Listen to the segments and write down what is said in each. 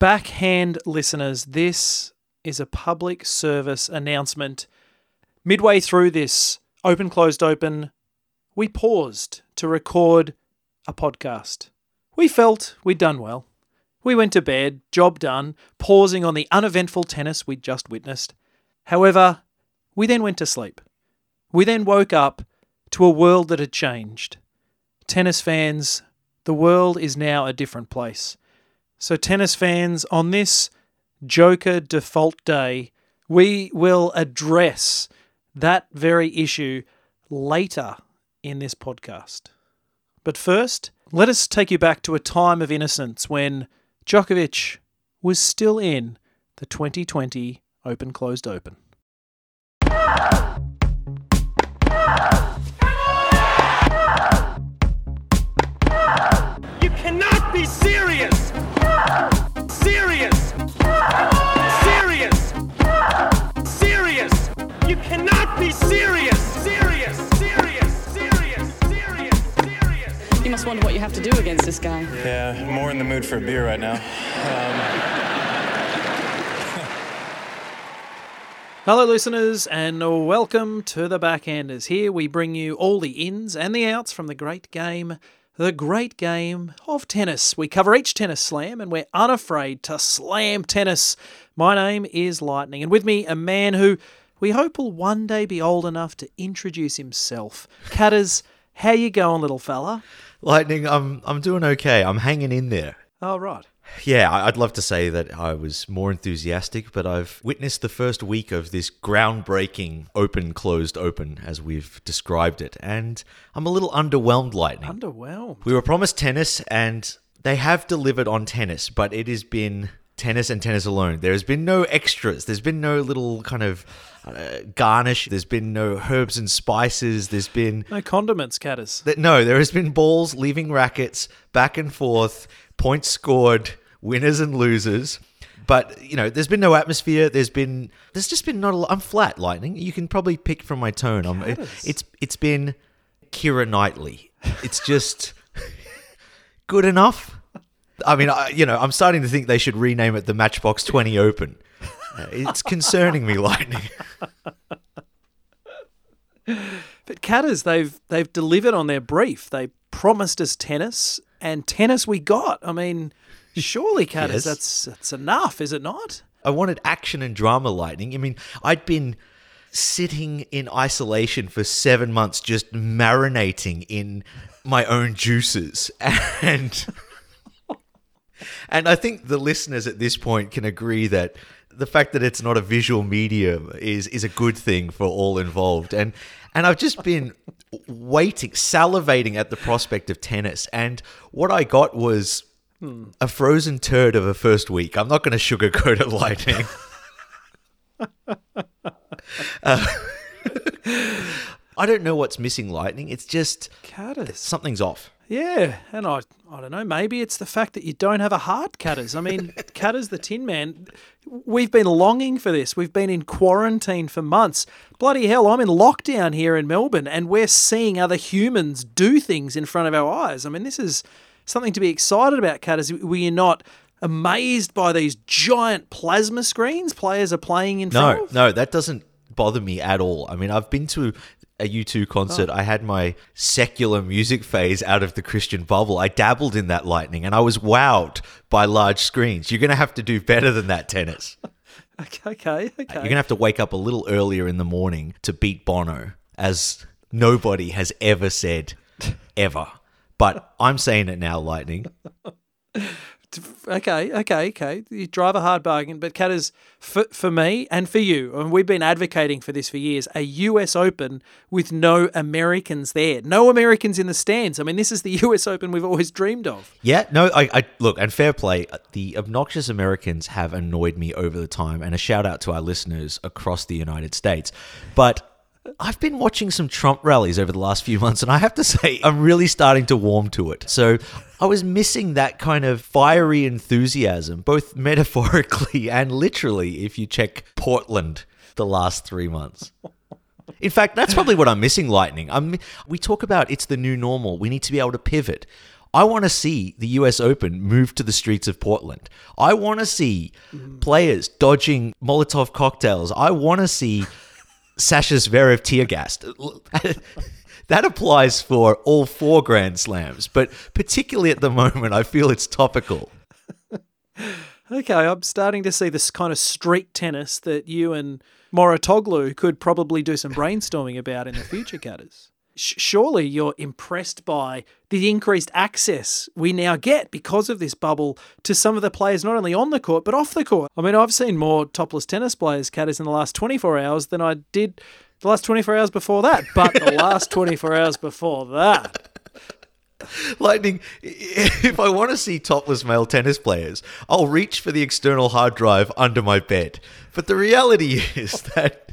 Backhand listeners, this is a public service announcement. Midway through this open, closed, open, we paused to record a podcast. We felt we'd done well. We went to bed, job done, pausing on the uneventful tennis we'd just witnessed. However, we then went to sleep. We then woke up to a world that had changed. Tennis fans, the world is now a different place. So, tennis fans, on this Joker default day, we will address that very issue later in this podcast. But first, let us take you back to a time of innocence when Djokovic was still in the 2020 Open Closed Open. You cannot be serious! Serious! Serious! Serious! You cannot be serious! Serious! Serious! Serious! Serious! Serious! You must wonder what you have to do against this guy. Yeah, more in the mood for a beer right now. Um, Hello, listeners, and welcome to the Backhanders. Here we bring you all the ins and the outs from the great game, the great game of tennis. We cover each tennis slam, and we're unafraid to slam tennis. My name is Lightning, and with me, a man who we hope will one day be old enough to introduce himself. Catters, how you going, little fella? Lightning, I'm I'm doing okay. I'm hanging in there. Oh, right. Yeah, I'd love to say that I was more enthusiastic, but I've witnessed the first week of this groundbreaking open closed open as we've described it, and I'm a little underwhelmed, Lightning. Underwhelmed. we were promised tennis and they have delivered on tennis, but it has been tennis and tennis alone. There has been no extras. There's been no little kind of uh, garnish. There's been no herbs and spices. There's been No condiments, Catters. that no, there has been balls leaving rackets back and forth, points scored, winners and losers. But you know, there's been no atmosphere. There's been there's just been not a lot. I'm flat, lightning. You can probably pick from my tone. I'm, it's it's been Keira Knightley. It's just good enough. I mean, I, you know, I'm starting to think they should rename it the Matchbox 20 Open. Uh, it's concerning me, lightning. But Catters, they've they've delivered on their brief. They promised us tennis, and tennis we got. I mean, surely, Catters, Yes. that's that's enough, is it not? I wanted action and drama lightning. I mean, I'd been sitting in isolation for seven months, just marinating in my own juices. And and I think the listeners at this point can agree that the fact that it's not a visual medium is is a good thing for all involved. And and I've just been waiting, salivating at the prospect of tennis. And what I got was a frozen turd of a first week. I'm not going to sugarcoat it, lightning. Uh, I don't know what's missing, lightning. It's just Catters. something's off. Yeah, and I I don't know. Maybe it's the fact that you don't have a heart, Catters. I mean, Catters the Tin Man. We've been longing for this. We've been in quarantine for months. Bloody hell, I'm in lockdown here in Melbourne, and we're seeing other humans do things in front of our eyes. I mean, this is something to be excited about, Catters. Were you not amazed by these giant plasma screens players are playing in front No, of? no, that doesn't bother me at all. I mean, I've been to a U2 concert. Oh. I had my secular music phase out of the Christian bubble. I dabbled in that lightning and I was wowed by large screens. You're going to have to do better than that, tennis. Okay, okay, okay. You're going to have to wake up a little earlier in the morning to beat Bono, as nobody has ever said, ever. But I'm saying it now, Lightning. Okay, okay, okay. You drive a hard bargain, but is for for me and for you, and we've been advocating for this for years. A U.S. Open with no Americans there, no Americans in the stands. I mean, this is the U.S. Open we've always dreamed of. Yeah, no, I, I look and fair play. The obnoxious Americans have annoyed me over the time, and a shout out to our listeners across the United States. But I've been watching some Trump rallies over the last few months, and I have to say, I'm really starting to warm to it. So I was missing that kind of fiery enthusiasm, both metaphorically and literally, if you check Portland the last three months. In fact, that's probably what I'm missing, Lightning. I'm, we talk about it's the new normal. We need to be able to pivot. I want to see the US Open move to the streets of Portland. I want to see mm-hmm. players dodging Molotov cocktails. I want to see Sasha Zverev tear gassed. that applies for all four Grand Slams, but particularly at the moment, I feel it's topical. Okay, I'm starting to see this kind of street tennis that you and Mouratoglou could probably do some brainstorming about in the future, Catters. Surely you're impressed by the increased access we now get because of this bubble to some of the players, not only on the court, but off the court. I mean, I've seen more topless tennis players, Catters, in the last 24 hours than I did the last 24 hours before that. But the last 24 hours before that. Lightning, if I want to see topless male tennis players, I'll reach for the external hard drive under my bed. But the reality is that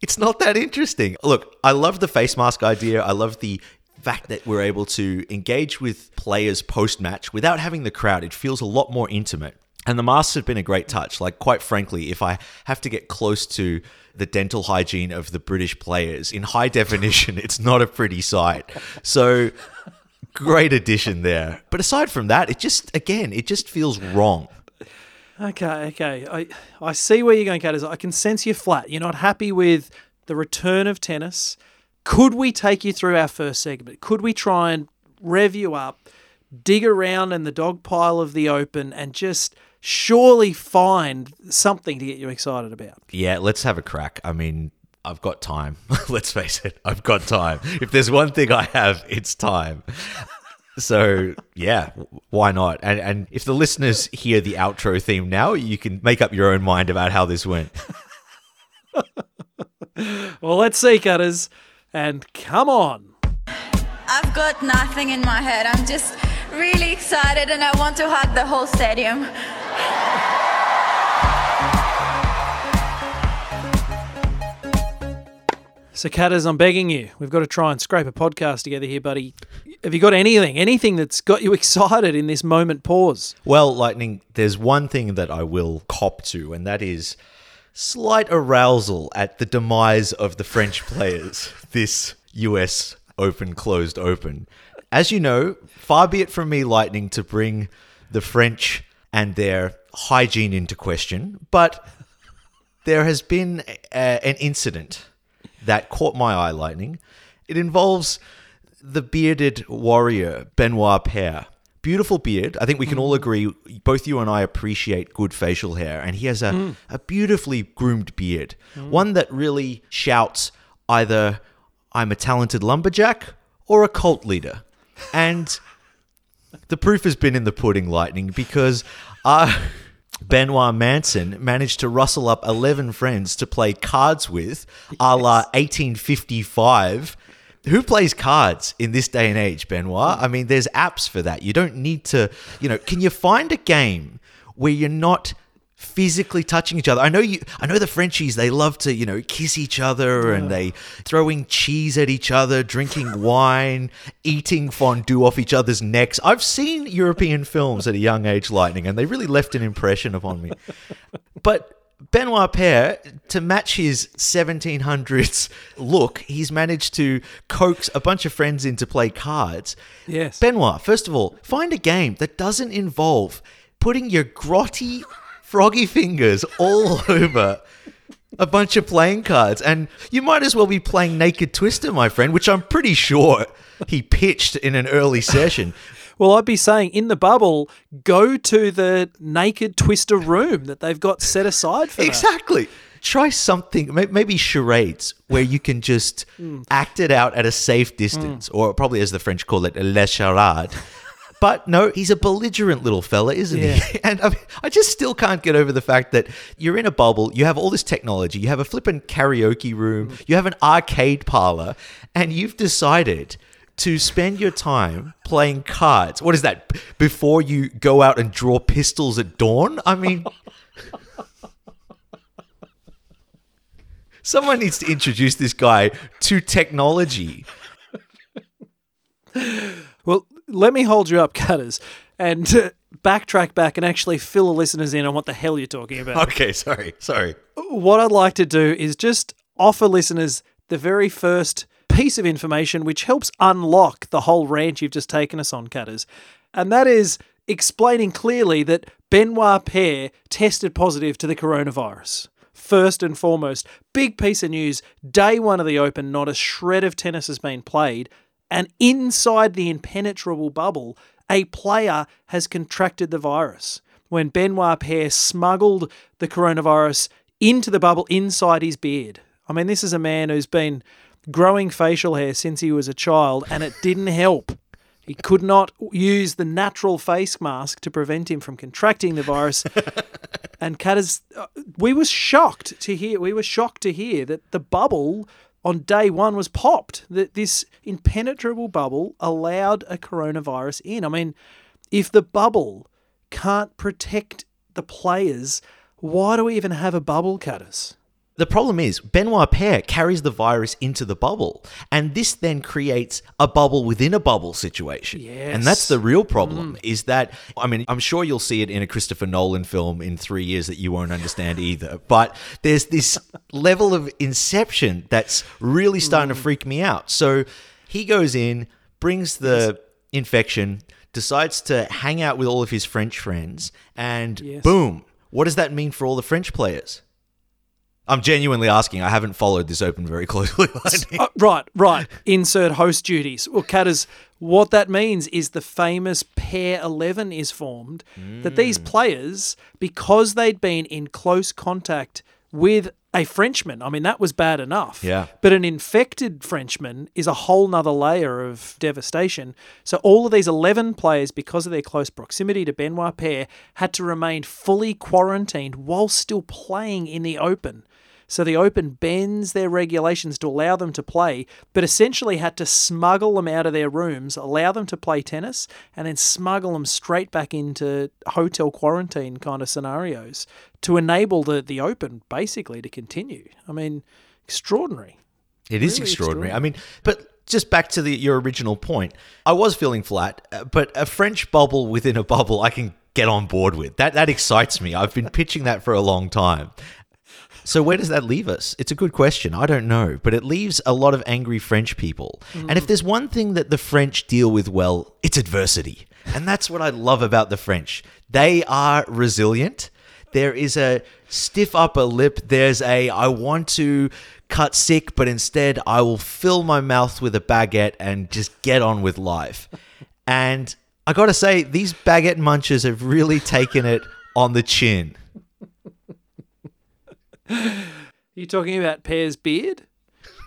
it's not that interesting. Look, I love the face mask idea. I love the fact that we're able to engage with players post match without having the crowd. It feels a lot more intimate. And the masks have been a great touch. Like, quite frankly, if I have to get close to the dental hygiene of the British players in high definition, it's not a pretty sight. So, great addition there. But aside from that, it just, again, it just feels wrong. Okay, okay. I I see where you're going, Catters. I can sense you're flat. You're not happy with the return of tennis. Could we take you through our first segment? Could we try and rev you up, dig around in the dog pile of the open, and just surely find something to get you excited about? Yeah, let's have a crack. I mean, I've got time. let's face it, I've got time. If there's one thing I have, it's time. So yeah, why not? And and if the listeners hear the outro theme now, you can make up your own mind about how this went. Well, let's see, Catters. And come on. I've got nothing in my head. I'm just really excited and I want to hug the whole stadium. So, Catters, I'm begging you. We've got to try and scrape a podcast together here, buddy. Have you got anything, anything that's got you excited in this moment pause? Well, Lightning, there's one thing that I will cop to, and that is slight arousal at the demise of the French players this US Open closed open. As you know, far be it from me, Lightning, to bring the French and their hygiene into question, but there has been a, an incident that caught my eye, Lightning. It involves the bearded warrior, Benoit Paire. Beautiful beard. I think we can mm. all agree, both you and I appreciate good facial hair, and he has a, mm. a beautifully groomed beard. Mm. One that really shouts either, I'm a talented lumberjack or a cult leader. And the proof has been in the pudding, Lightning, because uh, Benoit Manson managed to rustle up 11 friends to play cards with, a la 1855. Who plays cards in this day and age, Benoit? I mean, there's apps for that. You don't need to, you know, can you find a game where you're not physically touching each other? I know you I know the Frenchies, they love to, you know, kiss each other and they throwing cheese at each other, drinking wine, eating fondue off each other's necks. I've seen European films at a young age, Lightning, and they really left an impression upon me. But Benoit Paire, to match his 1700s look, he's managed to coax a bunch of friends in to play cards. Yes. Benoit, first of all, find a game that doesn't involve putting your grotty, froggy fingers all over a bunch of playing cards. And you might as well be playing Naked Twister, my friend, which I'm pretty sure he pitched in an early session. Well, I'd be saying in the bubble, go to the naked twister room that they've got set aside for that. Exactly. Try something, maybe charades, where you can just hmm. act it out at a safe distance, hmm. or probably as the French call it, le charade. But no, he's a belligerent little fella, isn't Yeah. he? And I, mean, I just still can't get over the fact that you're in a bubble, you have all this technology, you have a flippin' karaoke room, you have an arcade parlor, and you've decided to spend your time playing cards. What is that? Before you go out and draw pistols at dawn? I mean, someone needs to introduce this guy to technology. Let me hold you up, Catters, and uh, backtrack back and actually fill the listeners in on what the hell you're talking about. Okay, sorry, sorry. What I'd like to do is just offer listeners the very first piece of information which helps unlock the whole rant you've just taken us on, Catters. and that is explaining clearly that Benoit Paire tested positive to the coronavirus. First and foremost, big piece of news day one of the Open, not a shred of tennis has been played, and inside the impenetrable bubble, a player has contracted the virus. When Benoit Paire smuggled the coronavirus into the bubble inside his beard. I mean, this is a man who's been growing facial hair since he was a child, and it didn't help. He could not use the natural face mask to prevent him from contracting the virus. and uh, we were shocked to hear. We were shocked to hear that the bubble on day one was popped. That this impenetrable bubble allowed a coronavirus in. I mean, if the bubble can't protect the players, why do we even have a bubble, Catters? The problem is Benoit Paire carries the virus into the bubble, and this then creates a bubble within a bubble situation. Yes. And that's the real mm. problem. Is that I mean, I'm sure you'll see it in a Christopher Nolan film in three years that you won't understand either. But there's this level of inception that's really mm. starting to freak me out. So he goes in, brings the infection, decides to hang out with all of his French friends, and Yes. boom. What does that mean for all the French players? I'm genuinely asking. I haven't followed this open very closely. Uh, right, right. Insert host duties. Well, Catters, what that means is the famous pair 11 is formed. That these Mm. players, because they'd been in close contact with a Frenchman, I mean, that was bad enough. Yeah. But an infected Frenchman is a whole nother layer of devastation. So all of these 11 players, because of their close proximity to Benoit Paire, had to remain fully quarantined while still playing in the open. So the Open bends their regulations to allow them to play, but essentially had to smuggle them out of their rooms, allow them to play tennis, and then smuggle them straight back into hotel quarantine kind of scenarios to enable the, the Open basically to continue. I mean, extraordinary. It is Really extraordinary. I mean, but just back to the, your original point, I was feeling flat, uh, but a French bubble within a bubble, I can get on board with. That that excites me. I've been pitching that for a long time. So where does that leave us? It's a good question. I don't know, but it leaves a lot of angry French people. And if mm. there's one thing that the French deal with well, it's adversity. And that's what I love about the French. They are resilient. There is a stiff upper lip. There's a I want to cut sick, but instead I will fill my mouth with a baguette and just get on with life. And I got to say, these baguette munchers have really taken it on the chin. You talking about Paire's beard?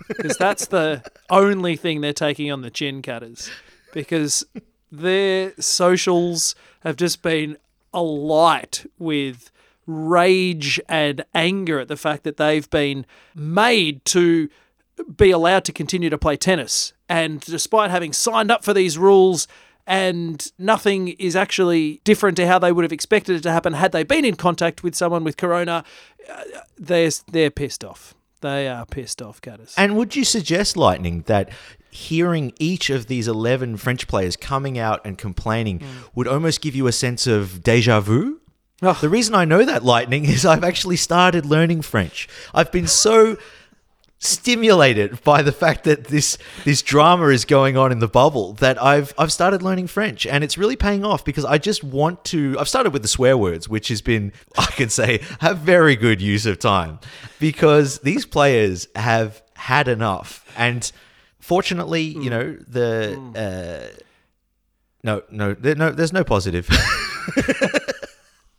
Because that's the only thing they're taking on the chin Catters. Because their socials have just been alight with rage and anger at the fact that they've been made to be allowed to continue to play tennis. And despite having signed up for these rules, and nothing is actually different to how they would have expected it to happen had they been in contact with someone with corona, uh, they're, they're pissed off. They are pissed off, Catters. And would you suggest, Lightning, that hearing each of these 11 French players coming out and complaining would almost give you a sense of deja vu? Ugh. The reason I know that, Lightning, is I've actually started learning French. I've been so stimulated by the fact that this this drama is going on in the bubble that I've I've started learning French. And it's really paying off because I just want to I've started with the swear words which has been I can say a very good use of time because these players have had enough. And fortunately you know the uh no no there, no there's no positive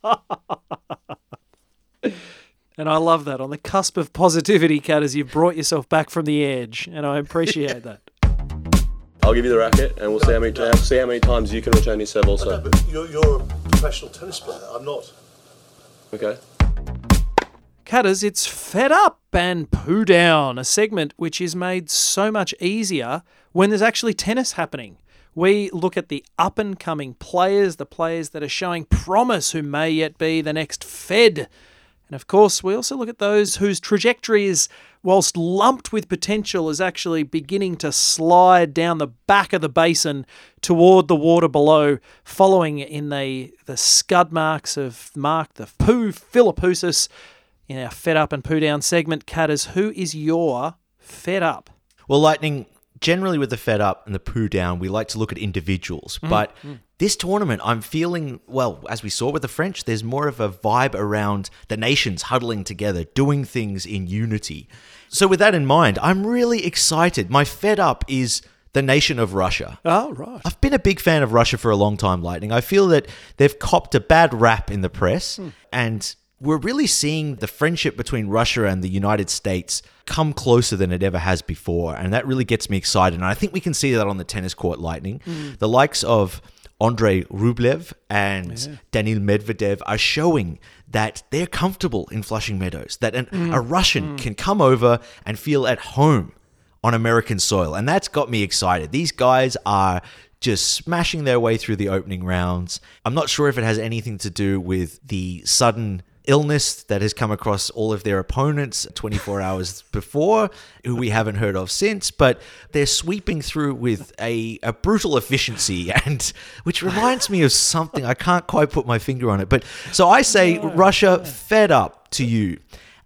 And I love that. On the cusp of positivity, Catters, you've brought yourself back from the edge. And I appreciate that. I'll give you the racket, and we'll see how many uh, see how many times you can return your serve. Also, But you're, you're a professional tennis player. I'm not. okay. Catters, it's Fed Up and Poo Down, a segment which is made so much easier when there's actually tennis happening. We look at the up and coming players, the players that are showing promise who may yet be the next Fed. And of course, we also look at those whose trajectory is, whilst lumped with potential, is actually beginning to slide down the back of the basin toward the water below, following in the, the scud marks of Mark the Poo Philippoussis in our Fed Up and Poo Down segment. Catters, who is your Fed Up? Well, Lightning, generally with the Fed Up and the Poo Down, we like to look at individuals. Mm. But mm. this tournament, I'm feeling, well, as we saw with the French, there's more of a vibe around the nations huddling together, doing things in unity. So, with that in mind, I'm really excited. My Fed Up is the nation of Russia. Oh, right. I've been a big fan of Russia for a long time, Lightning. I feel that they've copped a bad rap in the press, hmm. and we're really seeing the friendship between Russia and the United States come closer than it ever has before. And that really gets me excited. And I think we can see that on the tennis court, Lightning. Mm. The likes of Andrei Rublev and Daniil Medvedev are showing that they're comfortable in Flushing Meadows, that an, mm. a Russian mm. can come over and feel at home on American soil. And that's got me excited. These guys are just smashing their way through the opening rounds. I'm not sure if it has anything to do with the sudden illness that has come across all of their opponents 24 hours before, who we haven't heard of since, but they're sweeping through with a, a brutal efficiency and which reminds me of something I can't quite put my finger on it. But so I say Russia fed up to you.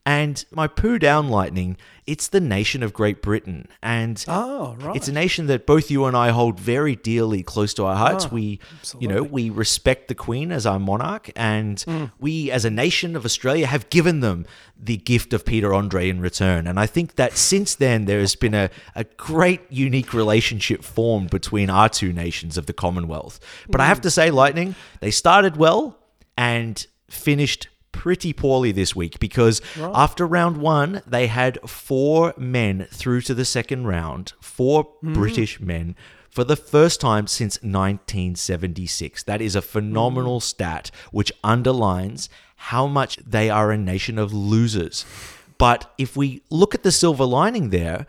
And my poo down lightning, it's the nation of Great Britain. And Oh, right. it's a nation that both you and I hold very dearly close to our hearts. Oh, we, you know, we respect the Queen as our monarch, and Mm. we, as a nation of Australia, have given them the gift of Peter Andre in return. And I think that since then, there has been a, a great, unique relationship formed between our two nations of the Commonwealth. But I Mm. have to say, Lightning, they started well and finished pretty poorly this week because after round one, they had four men through to the second round, four mm-hmm. British men. For the first time since 1976. That is a phenomenal mm. stat which underlines how much they are a nation of losers. But if we look at the silver lining there,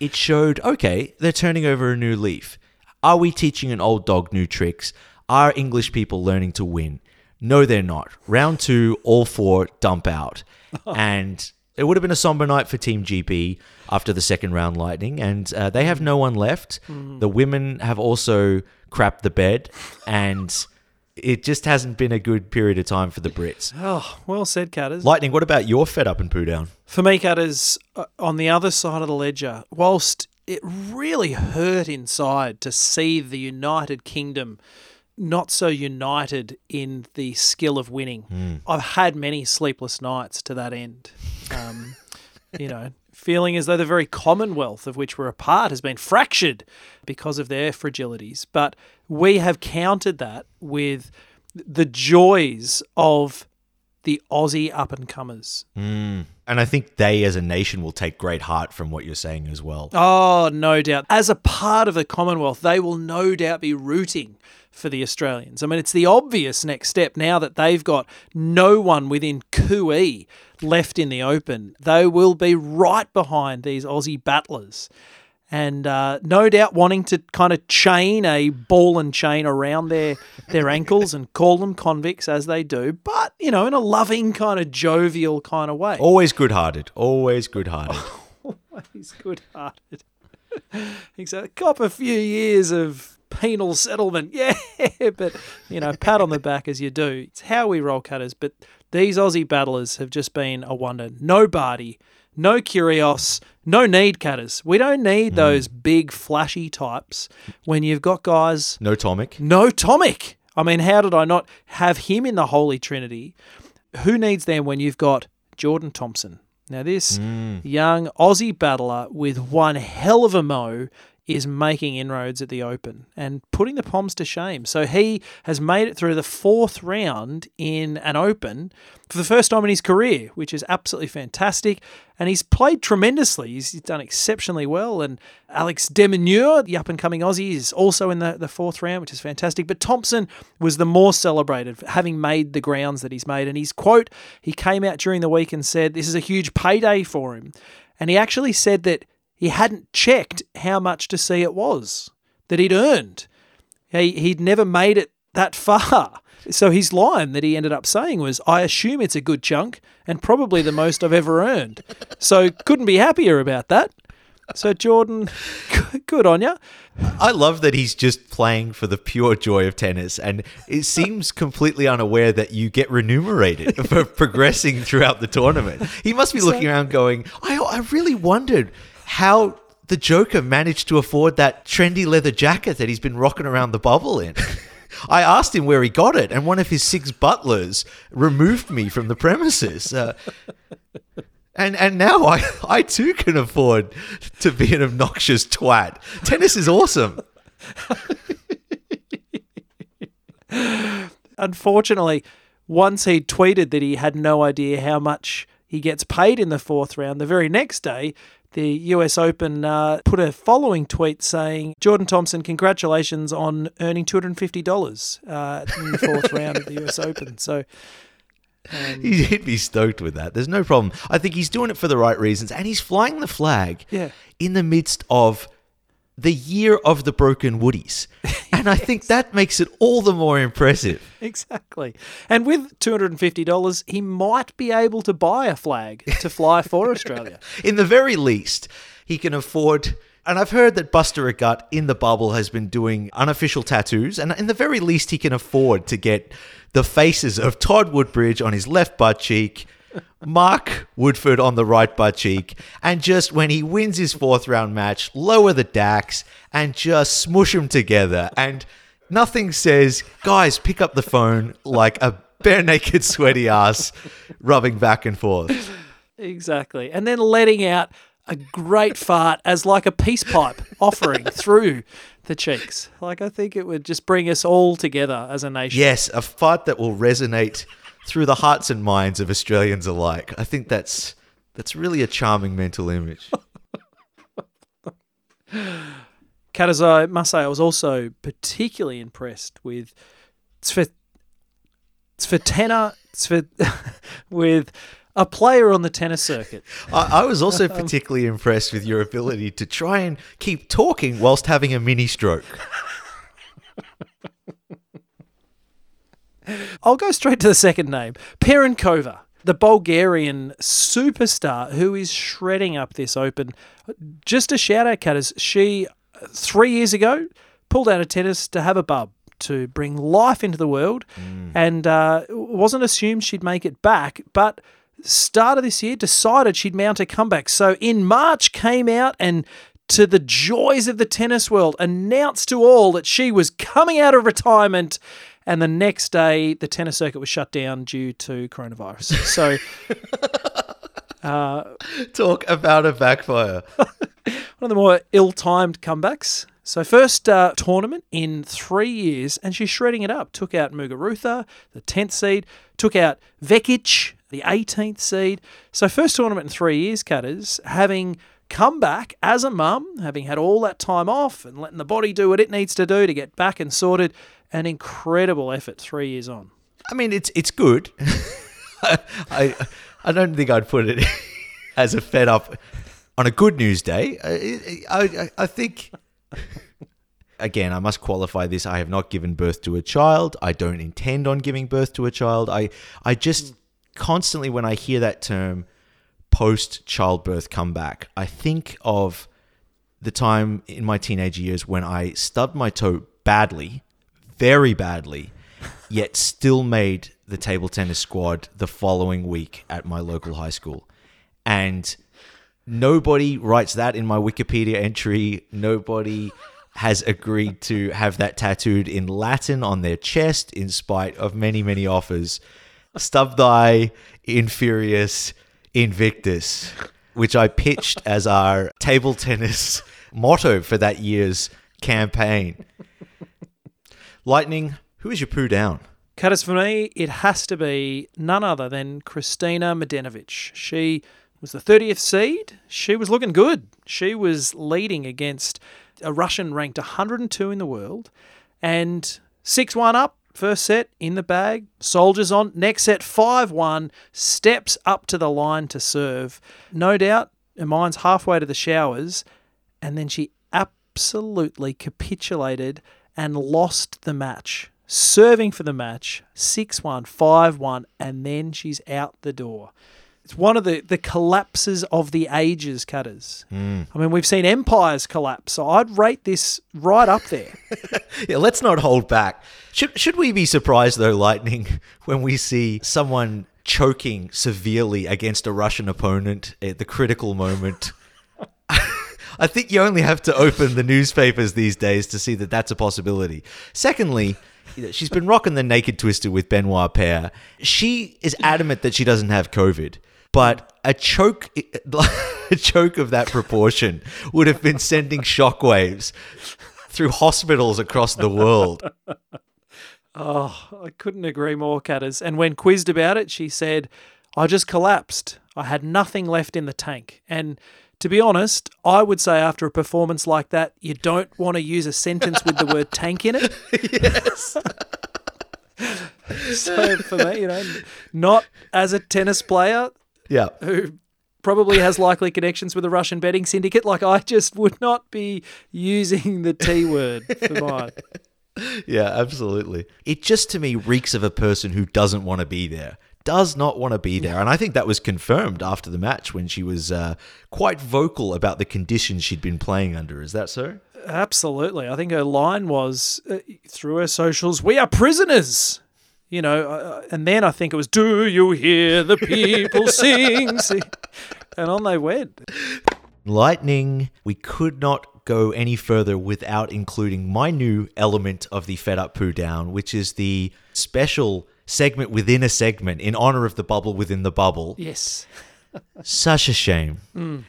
it showed okay, they're turning over a new leaf. Are we teaching an old dog new tricks? Are English people learning to win? No, they're not. Round two, all four dump out. and it would have been a somber night for Team GB after the second round lightning, and uh, they have no one left. The women have also crapped the bed, and it just hasn't been a good period of time for the Brits. Oh, well said, Catters. Lightning, what about your fed up and poo down? For me, Catters, uh, on the other side of the ledger, whilst it really hurt inside to see the United Kingdom not so united in the skill of winning, I've had many sleepless nights to that end. Um, you know, feeling as though the very Commonwealth of which we're a part has been fractured because of their fragilities. But we have countered that with the joys of the Aussie up and comers. And I think they as a nation will take great heart from what you're saying as well. Oh, no doubt. As a part of the Commonwealth, they will no doubt be rooting for the Australians. I mean, it's the obvious next step now that they've got no one within cooee left in the open. They will be right behind these Aussie battlers. And uh, no doubt wanting to kind of chain a ball and chain around their, their ankles and call them convicts as they do, but, you know, in a loving, kind of jovial kind of way. Always good hearted. Always good hearted. He's good hearted. exactly. Cop a few years of penal settlement. Yeah, but, you know, pat on the back as you do. It's how we roll Catters. But these Aussie battlers have just been a wonder. No Barty, no Kyrgios, no need Catters. We don't need mm. those big, flashy types when you've got guys No Tomic. no Tomic. I mean, how did I not have him in the Holy Trinity? Who needs them when you've got Jordan Thompson? Now, this mm. young Aussie battler with one hell of a mo is making inroads at the Open and putting the Poms to shame. So he has made it through the fourth round in an Open for the first time in his career, which is absolutely fantastic. And he's played tremendously. He's, done exceptionally well. And Alex de Minaur, the up and coming Aussie, is also in the, the fourth round, which is fantastic. But Thompson was the more celebrated having made the grounds that he's made. And his quote, he came out during the week and said, This is a huge payday for him. And he actually said that he hadn't checked how much to see it was that he'd earned. He, he'd never made it that far. So his line that he ended up saying was, I assume it's a good chunk and probably the most I've ever earned. So couldn't be happier about that. So Jordan, good on you. I love that he's just playing for the pure joy of tennis, and it seems completely unaware that you get remunerated for progressing throughout the tournament. He must be looking around going, I, I really wondered how the Joker managed to afford that trendy leather jacket that he's been rocking around the bubble in. I asked him where he got it, and one of his six butlers removed me from the premises. Uh, and and now I, I too can afford to be an obnoxious twat. Tennis is awesome. Unfortunately, once he tweeted that he had no idea how much he gets paid in the fourth round, the very next day, the US Open uh, put a following tweet saying, Jordan Thompson, congratulations on earning $250 uh, in the fourth round of the US Open. So, He'd be stoked with that. There's no problem. I think he's doing it for the right reasons, and he's flying the flag Yeah. in the midst of the year of the broken woodies. And I think that makes it all the more impressive. exactly. And with $250, he might be able to buy a flag to fly for Australia. In the very least, he can afford. And I've heard that Bautista Agut in the bubble has been doing unofficial tattoos, and in the very least, he can afford to get the faces of Todd Woodbridge on his left butt cheek, Mark Woodforde on the right butt cheek, and just when he wins his fourth round match, lower the DAX and just smush them together. And nothing says, guys, pick up the phone like a bare naked, sweaty ass rubbing back and forth. Exactly. And then letting out a great fart as like a peace pipe offering through the cheeks. Like I think it would just bring us all together as a nation. Yes, a fart that will resonate through the hearts and minds of Australians alike. I think that's that's really a charming mental image. Kat, as I must say, I was also particularly impressed with Svetena Svet, with a player on the tennis circuit. I, I was also um, particularly impressed with your ability to try and keep talking whilst having a mini stroke. I'll go straight to the second name, Pironkova, the Bulgarian superstar who is shredding up this Open. Just a shout out, Catters. She, three years ago, pulled out of tennis to have a bub to bring life into the world and uh, wasn't assumed she'd make it back, but start of this year decided she'd mount a comeback. So in March came out and to the joys of the tennis world announced to all that she was coming out of retirement and the next day the tennis circuit was shut down due to coronavirus. So Talk about a backfire. one of the more ill-timed comebacks. So first uh, tournament in three years, and she's shredding it up. Took out Muguruza, the tenth seed. Took out Vekic, the 18th seed. So first tournament in three years, Catters, having come back as a mum, having had all that time off and letting the body do what it needs to do to get back and sorted. An incredible effort three years on. I mean, it's it's good. I I don't think I'd put it as a fed up on a good news day. I I, I think. Again, I must qualify this. I have not given birth to a child. I don't intend on giving birth to a child. I I just constantly when I hear that term post childbirth comeback, I think of the time in my teenage years when I stubbed my toe badly, very badly, yet still made the table tennis squad the following week at my local high school. And nobody writes that in my Wikipedia entry. Nobody has agreed to have that tattooed in Latin on their chest, in spite of many, many offers. Stub thy infurious invictus, which I pitched as our table tennis motto for that year's campaign. Lightning, who is your poo down? Catters for me, it has to be none other than Kristina Mladenovic. She was the 30th seed. She was looking good. She was leading against a Russian ranked 102 in the world and 6 1 up. First set in the bag, soldiers on. Next set, 5 1, steps up to the line to serve. No doubt, her mind's halfway to the showers, and then she absolutely capitulated and lost the match. Serving for the match, 6 1, 5 1, and then she's out the door. It's one of the, the collapses of the ages, Catters. Hmm. I mean, we've seen empires collapse, so I'd rate this right up there. Yeah, let's not hold back. Should should we be surprised though, Lightning, when we see someone choking severely against a Russian opponent at the critical moment? I think you only have to open the newspapers these days to see that that's a possibility. Secondly, she's been rocking the naked twister with Benoit Paire. She is adamant that she doesn't have COVID, but a choke, a choke of that proportion would have been sending shockwaves through hospitals across the world. Oh, I couldn't agree more, Catters. And when quizzed about it, she said, I just collapsed. I had nothing left in the tank. And to be honest, I would say after a performance like that, you don't want to use a sentence with the word tank in it. Yes. So for me, you know, not as a tennis player Yeah. who probably has likely connections with a Russian betting syndicate, like I just would not be using the T word for mine. Yeah, absolutely. It just to me reeks of a person who doesn't want to be there. Does not want to be there. And I think that was confirmed after the match when she was uh, quite vocal about the conditions she'd been playing under. Is that so? Absolutely. I think her line was uh, through her socials, we are prisoners. You know, uh, and then I think it was, do you hear the people sing? sing? And on they went. Lightning, we could not go any further without including my new element of the Fed Up Poo Down, which is the special segment within a segment in honor of the bubble within the bubble. Yes. Such a shame.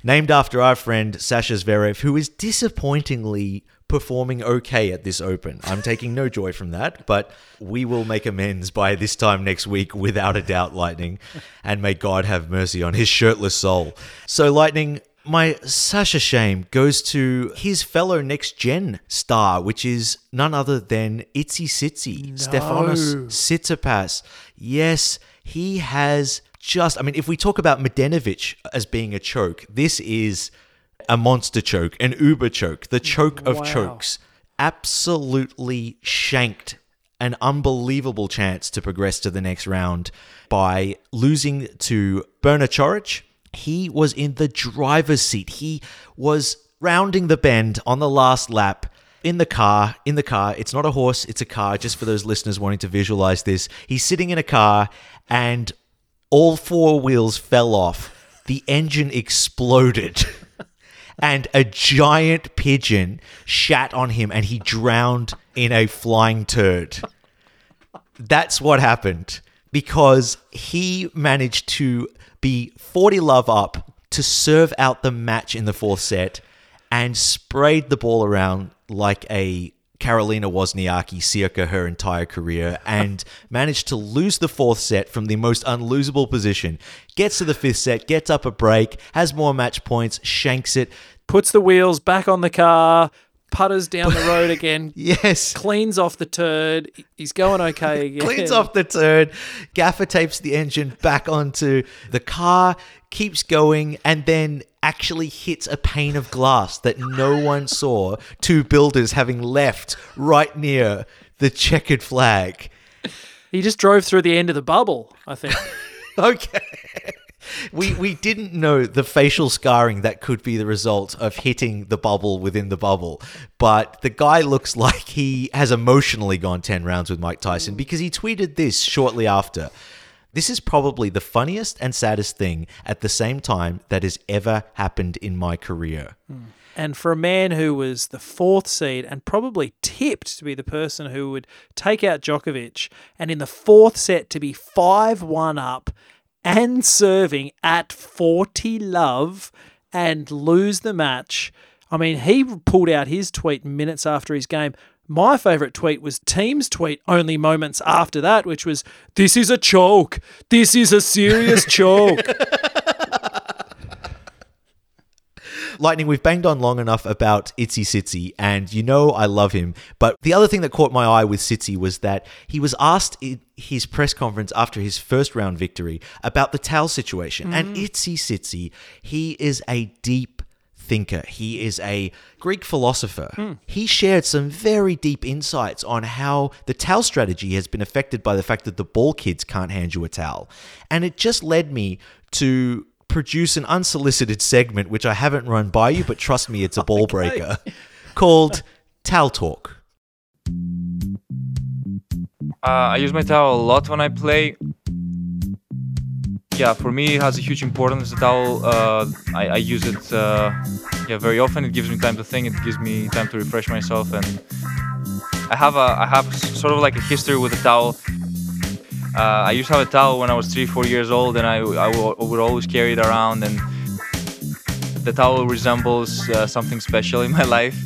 Named after our friend Sasha Zverev, who is disappointingly performing okay at this Open. I'm taking no joy from that, but we will make amends by this time next week, without a doubt, Lightning. And may God have mercy on his shirtless soul. So, Lightning, my Sasha shame goes to his fellow next gen star, which is none other than Itzy Sitsi, Stefanos Tsitsipas. Yes, he has just. I mean, if we talk about Medenovic as being a choke, this is a monster choke, an uber choke, the choke of Wow. chokes. Absolutely shanked an unbelievable chance to progress to the next round by losing to Borna Coric. He was in the driver's seat. He was rounding the bend on the last lap in the car. In the car. It's not a horse, it's a car, just for those listeners wanting to visualize this. He's sitting in a car and all four wheels fell off. The engine exploded. and a giant pigeon shat on him and he drowned in a flying turd. That's what happened because he managed to be 40 love up to serve out the match in the fourth set and sprayed the ball around like a Carolina Wozniacki circa her entire career and managed to lose the fourth set from the most unlosable position. Gets to the fifth set, gets up a break, has more match points, shanks it. Puts the wheels back on the car, putters down the road again, Yes. cleans off the turd. He's going okay again. cleans off the turd, gaffer tapes the engine back onto the car, keeps going, and then actually hits a pane of glass that no one saw. Two builders having left right near the checkered flag. He just drove through the end of the bubble, I think. Okay. We we didn't know the facial scarring that could be the result of hitting the bubble within the bubble. But the guy looks like he has emotionally gone 10 rounds with Mike Tyson because he tweeted this shortly after. This is probably the funniest and saddest thing at the same time that has ever happened in my career. Hmm. And for a man who was the fourth seed and probably tipped to be the person who would take out Djokovic, and in the fourth set to be 5 1 up and serving at 40 love and lose the match. I mean, he pulled out his tweet minutes after his game. My favourite tweet was Team's tweet only moments after that, which was, This is a choke. This is a serious choke. Lightning, we've banged on long enough about Itzy Sitsi, and you know I love him. But the other thing that caught my eye with Sitsi was that he was asked in his press conference after his first round victory about the towel situation. And mm. Itzy Sitsi, he is a deep thinker. He is a Greek philosopher. He shared some very deep insights on how the towel strategy has been affected by the fact that the ball kids can't hand you a towel. And it just led me to produce an unsolicited segment, which I haven't run by you, but trust me, it's a ball breaker, called Towel Talk. Uh, I use my towel a lot when I play. Yeah, for me it has a huge importance. The towel, uh, I, I use it uh, yeah, very often. It gives me time to think. It gives me time to refresh myself, and I have a I have sort of like a history with a towel. Uh, I used to have a towel when I was three, four years old, and I, I would always carry it around. And the towel resembles uh, something special in my life.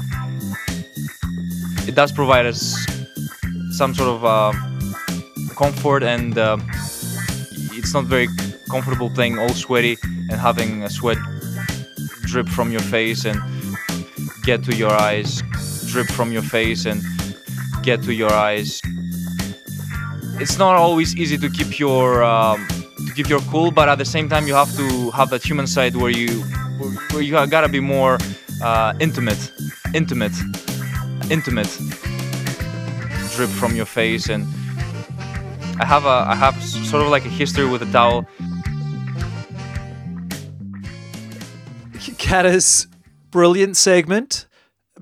It does provide us some sort of uh, comfort, and uh, it's not very comfortable playing all sweaty and having a sweat drip from your face and get to your eyes, drip from your face and get to your eyes. It's not always easy to keep your um, to keep your cool, but at the same time you have to have that human side where you where you gotta be more uh, intimate, intimate, intimate. Drip from your face and I have a I have sort of like a history with a towel. Catters brilliant segment,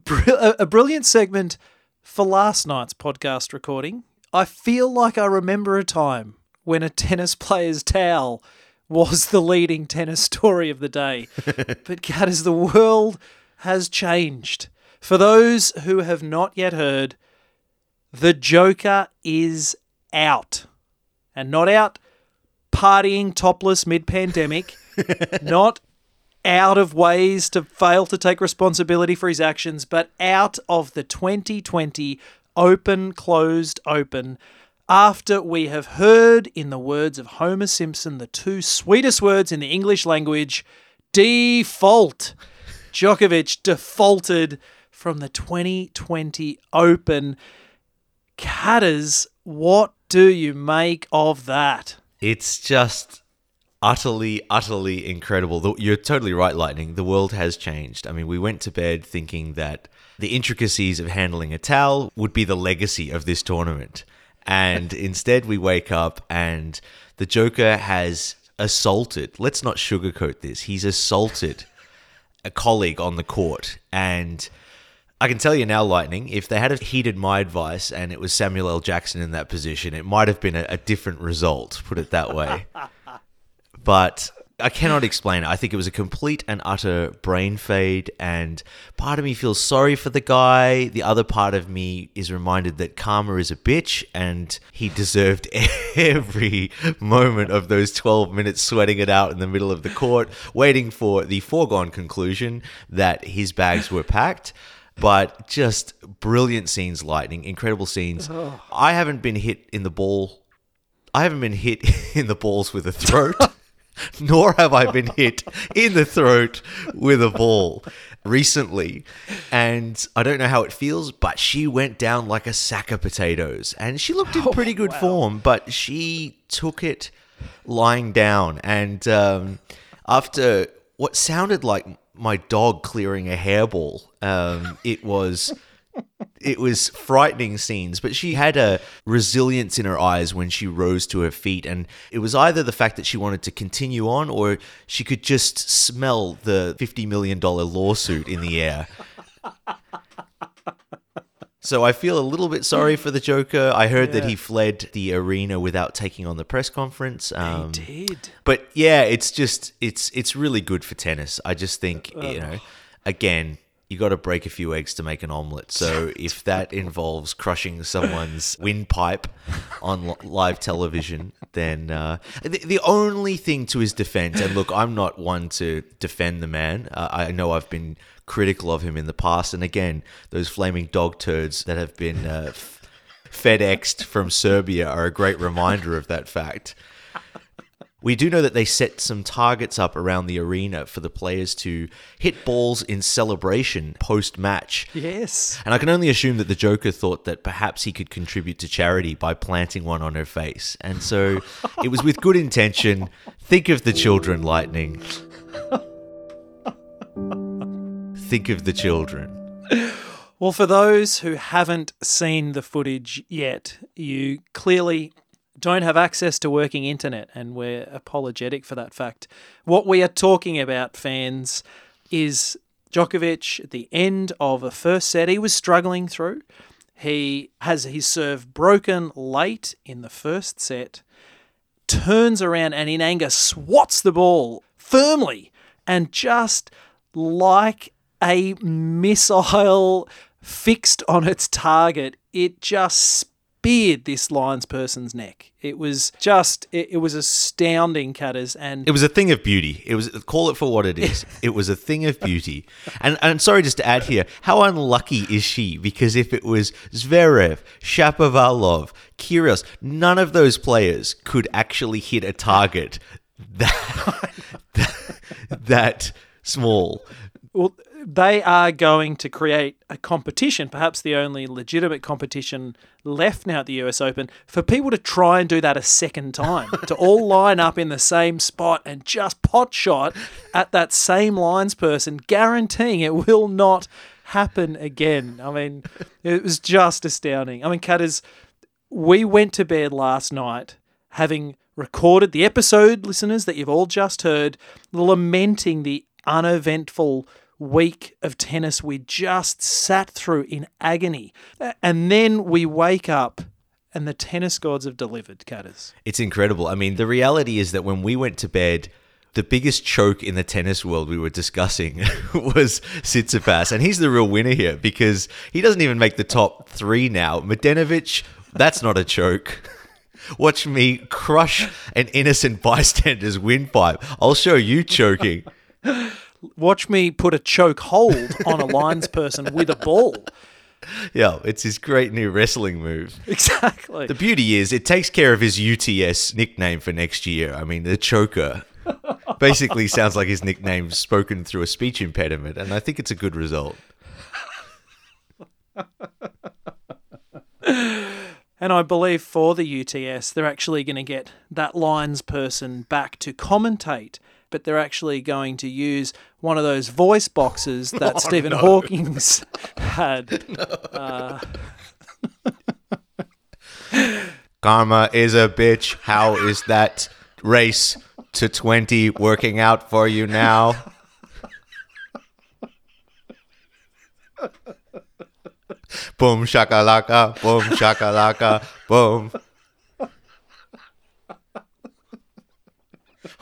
Br- a brilliant segment for last night's podcast recording. I feel like I remember a time when a tennis player's towel was the leading tennis story of the day. but Catters the world has changed. For those who have not yet heard, the Joker is out. And not out partying topless mid pandemic, not out of ways to fail to take responsibility for his actions, but out of the 2020 open, closed, open. After we have heard, in the words of Homer Simpson, the two sweetest words in the English language default. Djokovic defaulted from the 2020 Open. Catters, what do you make of that? It's just utterly, utterly incredible. The- You're totally right, Lightning. The world has changed. I mean, we went to bed thinking that the intricacies of handling a towel would be the legacy of this tournament. And instead, we wake up and the Joker has assaulted, let's not sugarcoat this, he's assaulted a colleague on the court. And I can tell you now, Lightning, if they had heeded my advice and it was Samuel L. Jackson in that position, it might have been a, a different result, put it that way. but I cannot explain it. I think it was a complete and utter brain fade, and part of me feels sorry for the guy. The other part of me is reminded that karma is a bitch, and he deserved every moment of those 12 minutes sweating it out in the middle of the court, waiting for the foregone conclusion that his bags were packed. But just brilliant scenes, lightning, incredible scenes. I haven't been hit in the ball I haven't been hit in the balls with a throat, nor have I been hit in the throat with a ball recently. And I don't know how it feels, but she went down like a sack of potatoes. And she looked in pretty good form, but she took it lying down. And um, after what sounded like my dog clearing a hairball, um, it was it was frightening scenes, but she had a resilience in her eyes when she rose to her feet. And it was either the fact that she wanted to continue on or she could just smell the $50 million lawsuit in the air. So I feel a little bit sorry for the Joker. I heard that he fled the arena without taking on the press conference. Um, Did. but yeah, it's just it's it's really good for tennis. I just think you know, again, you got to break a few eggs to make an omelet. So if that involves crushing someone's windpipe on li- live television, then uh, the, the only thing to his defense, and look, I'm not one to defend the man. Uh, I know I've been critical of him in the past, and again, those flaming dog turds that have been uh, f- FedExed from Serbia are a great reminder of that fact. We do know that they set some targets up around the arena for the players to hit balls in celebration post match. Yes. And I can only assume that the Joker thought that perhaps he could contribute to charity by planting one on her face. And so it was with good intention. Think of the children, Lightning. Think of the children. Well, for those who haven't seen the footage yet, you clearly don't have access to working internet, and we're apologetic for that fact. What we are talking about, fans, is Djokovic at the end of a first set. He was struggling through. He has his serve broken late in the first set, turns around and in anger swats the ball firmly and just like a missile fixed on its target, it just speared this lions person's neck. It was just, it, it was astounding, Catters. And It was a thing of beauty. It was call it for what it is. it was a thing of beauty. And and sorry just to add here, how unlucky is she? Because if it was Zverev, Shapovalov, Kyrgios, none of those players could actually hit a target that that, that small. Well, they are going to create a competition, perhaps the only legitimate competition left now at the US Open, for people to try and do that a second time, to all line up in the same spot and just pot shot at that same lines person, guaranteeing it will not happen again. I mean, it was just astounding. I mean, Catters, we went to bed last night having recorded the episode, listeners, that you've all just heard, lamenting the uneventful week of tennis we just sat through in agony. And then we wake up and the tennis gods have delivered, Catters. It's incredible. I mean, the reality is that when we went to bed, the biggest choke in the tennis world we were discussing was Tsitsipas, and he's the real winner here because he doesn't even make the top three now. Mladenovic, that's not a choke. Watch me crush an innocent bystander's windpipe. I'll show you choking. Watch me put a choke hold on a lines person with a ball. Yeah, it's his great new wrestling move. Exactly. The beauty is it takes care of his UTS nickname for next year. I mean, the choker basically sounds like his nickname spoken through a speech impediment, and I think it's a good result. And I believe for the UTS, they're actually going to get that lines person back to commentate, but they're actually going to use one of those voice boxes that Stephen Hawking's had. Uh, Karma is a bitch. How is that race to 20 working out for you now? boom shakalaka, boom shakalaka, boom.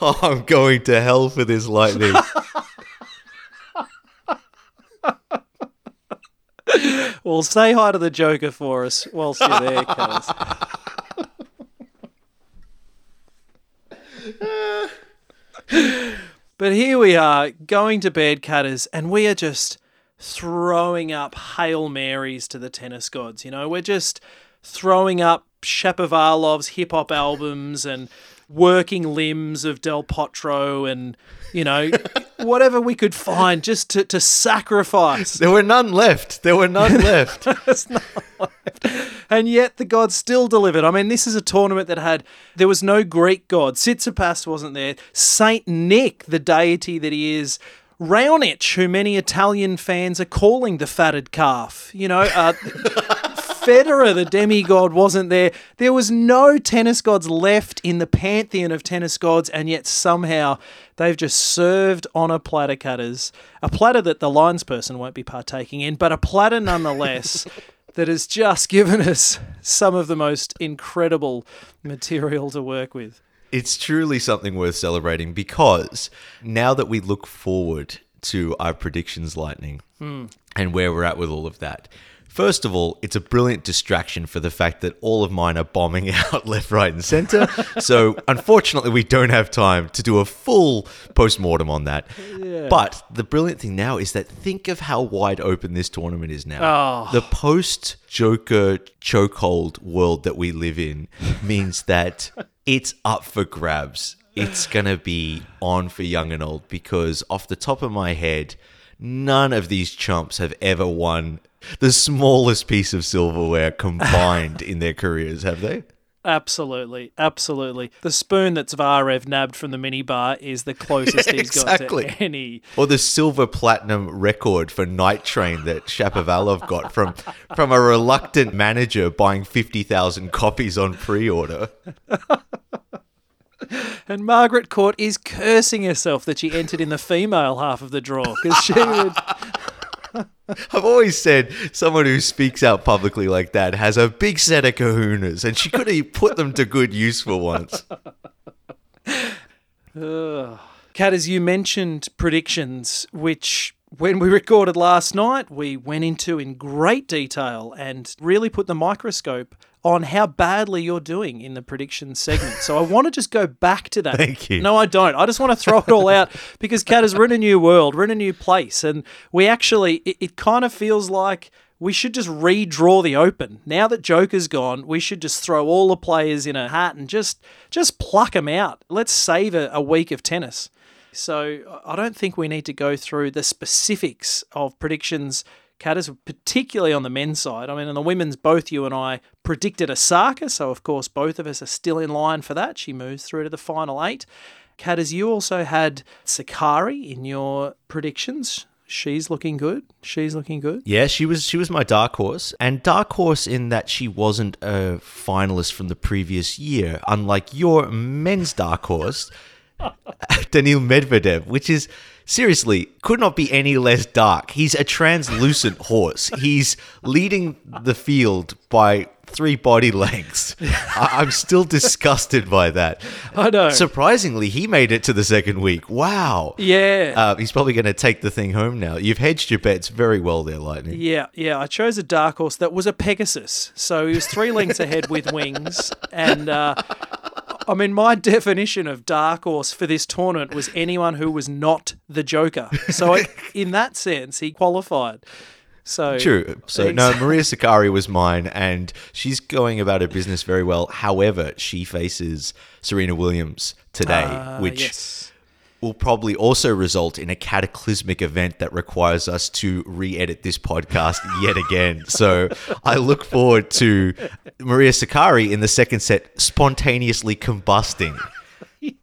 Oh, I'm going to hell for this lightning. well, say hi to the Joker for us whilst you're there, cuz. but here we are, going to bed, Catters, and we are just throwing up Hail Marys to the tennis gods. You know, we're just throwing up Shapovalov's hip hop albums and working limbs of Del Potro and, you know, whatever we could find just to, to sacrifice. There were none left. There were none left. None left. And yet the gods still delivered. I mean, this is a tournament that had, there was no Greek god. Tsitsipas wasn't there. Saint Nick, the deity that he is, Raonic, who many Italian fans are calling the fatted calf. You know, uh, Federer, the demigod, wasn't there. There was no tennis gods left in the pantheon of tennis gods, and yet somehow they've just served on a platter Catters, a platter that the lines person won't be partaking in, but a platter nonetheless. that has just given us some of the most incredible material to work with. It's truly something worth celebrating because now that we look forward to our predictions, Lightning, hmm. and where we're at with all of that, First of all, it's a brilliant distraction for the fact that all of mine are bombing out left, right, and center. so, unfortunately, we don't have time to do a full post mortem on that. But the brilliant thing now is that think of how wide open this tournament is now. Oh. The post Joker chokehold world that we live in means that it's up for grabs. It's going to be on for young and old because, off the top of my head, none of these chumps have ever won the smallest piece of silverware combined in their careers, have they? Absolutely, absolutely. The spoon that Zverev nabbed from the minibar is the closest he's exactly. got to any. Or the silver platinum record for Night Train that Shapovalov got from from a reluctant manager buying 50,000 copies on pre-order. And Margaret Court is cursing herself that she entered in the female half of the draw because she would. I've always said someone who speaks out publicly like that has a big set of kahunas and she could have put them to good use for once. Kat, as you mentioned predictions, which when we recorded last night, we went into in great detail and really put the microscope on how badly you're doing in the prediction segment. So I want to just go back to that. Thank you. No, I don't. I just want to throw it all out because Kat has written a new world, we're in a new place, and we actually it, it kind of feels like we should just redraw the open. Now that Joker's gone, we should just throw all the players in a hat and just just pluck them out. Let's save a, a week of tennis. So I don't think we need to go through the specifics of predictions. Catters, particularly on the men's side. I mean, on the women's, both you and I predicted Osaka, so of course both of us are still in line for that. She moves through to the final eight. Catters, you also had Sakkari in your predictions. She's looking good. She's looking good. Yeah, she was she was my dark horse, and dark horse in that she wasn't a finalist from the previous year, unlike your men's dark horse, Daniil Medvedev, which is seriously could not be any less dark. He's a translucent horse. He's leading the field by three body lengths. I- I'm still disgusted by that. I know. Surprisingly, he made it to the second week. Wow. Yeah. Uh, he's probably going to take the thing home now. You've hedged your bets very well there, Lightning. Yeah, yeah. I chose a dark horse that was a Pegasus, so he was three lengths ahead with wings. And uh, I mean, my definition of dark horse for this tournament was anyone who was not the Joker. So in that sense, he qualified. So True. So no, Maria Sakkari was mine, and she's going about her business very well. However, she faces Serena Williams today, Uh, which yes. Will probably also result in a cataclysmic event that requires us to re-edit this podcast yet again. So I look forward to Maria Sakkari in the second set spontaneously combusting.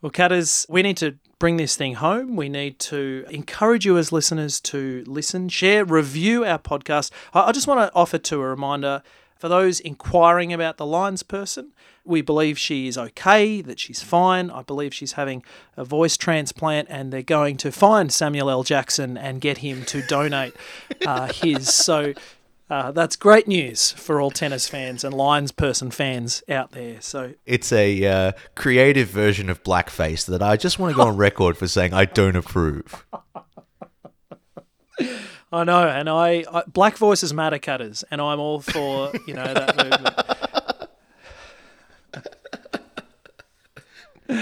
Well, Catters, we need to bring this thing home. We need to encourage you as listeners to listen, share, review our podcast. I I just want to offer to a reminder for those inquiring about the lines person. We believe she is okay, that she's fine. I believe she's having a voice transplant, and they're going to find Samuel L. Jackson and get him to donate uh, his. So uh, that's great news for all tennis fans and Lions person fans out there. So It's a uh, creative version of blackface that I just want to go on record for saying I don't approve. I know, and I, I black voices matter, Catters, and I'm all for you know that movement.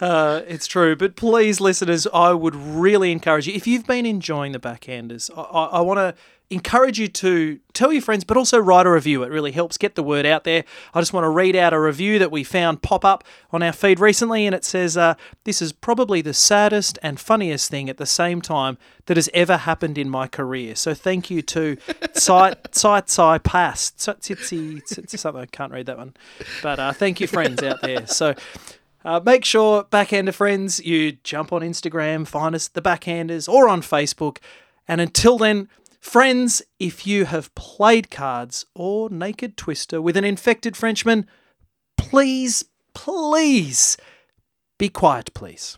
Uh, it's true, but please, listeners, I would really encourage you if you've been enjoying the backhanders. I, I, I want to encourage you to tell your friends, but also write a review. It really helps get the word out there. I just want to read out a review that we found pop up on our feed recently, and it says, uh, "This is probably the saddest and funniest thing at the same time that has ever happened in my career." So thank you to Sight Sai Pass something. I can't read that one, but uh, thank you, friends out there. So. Uh, make sure, backhander friends, you jump on Instagram, find us the backhanders, or on Facebook. And until then, friends, if you have played cards or Naked Twister with an infected Frenchman, please, please be quiet, please.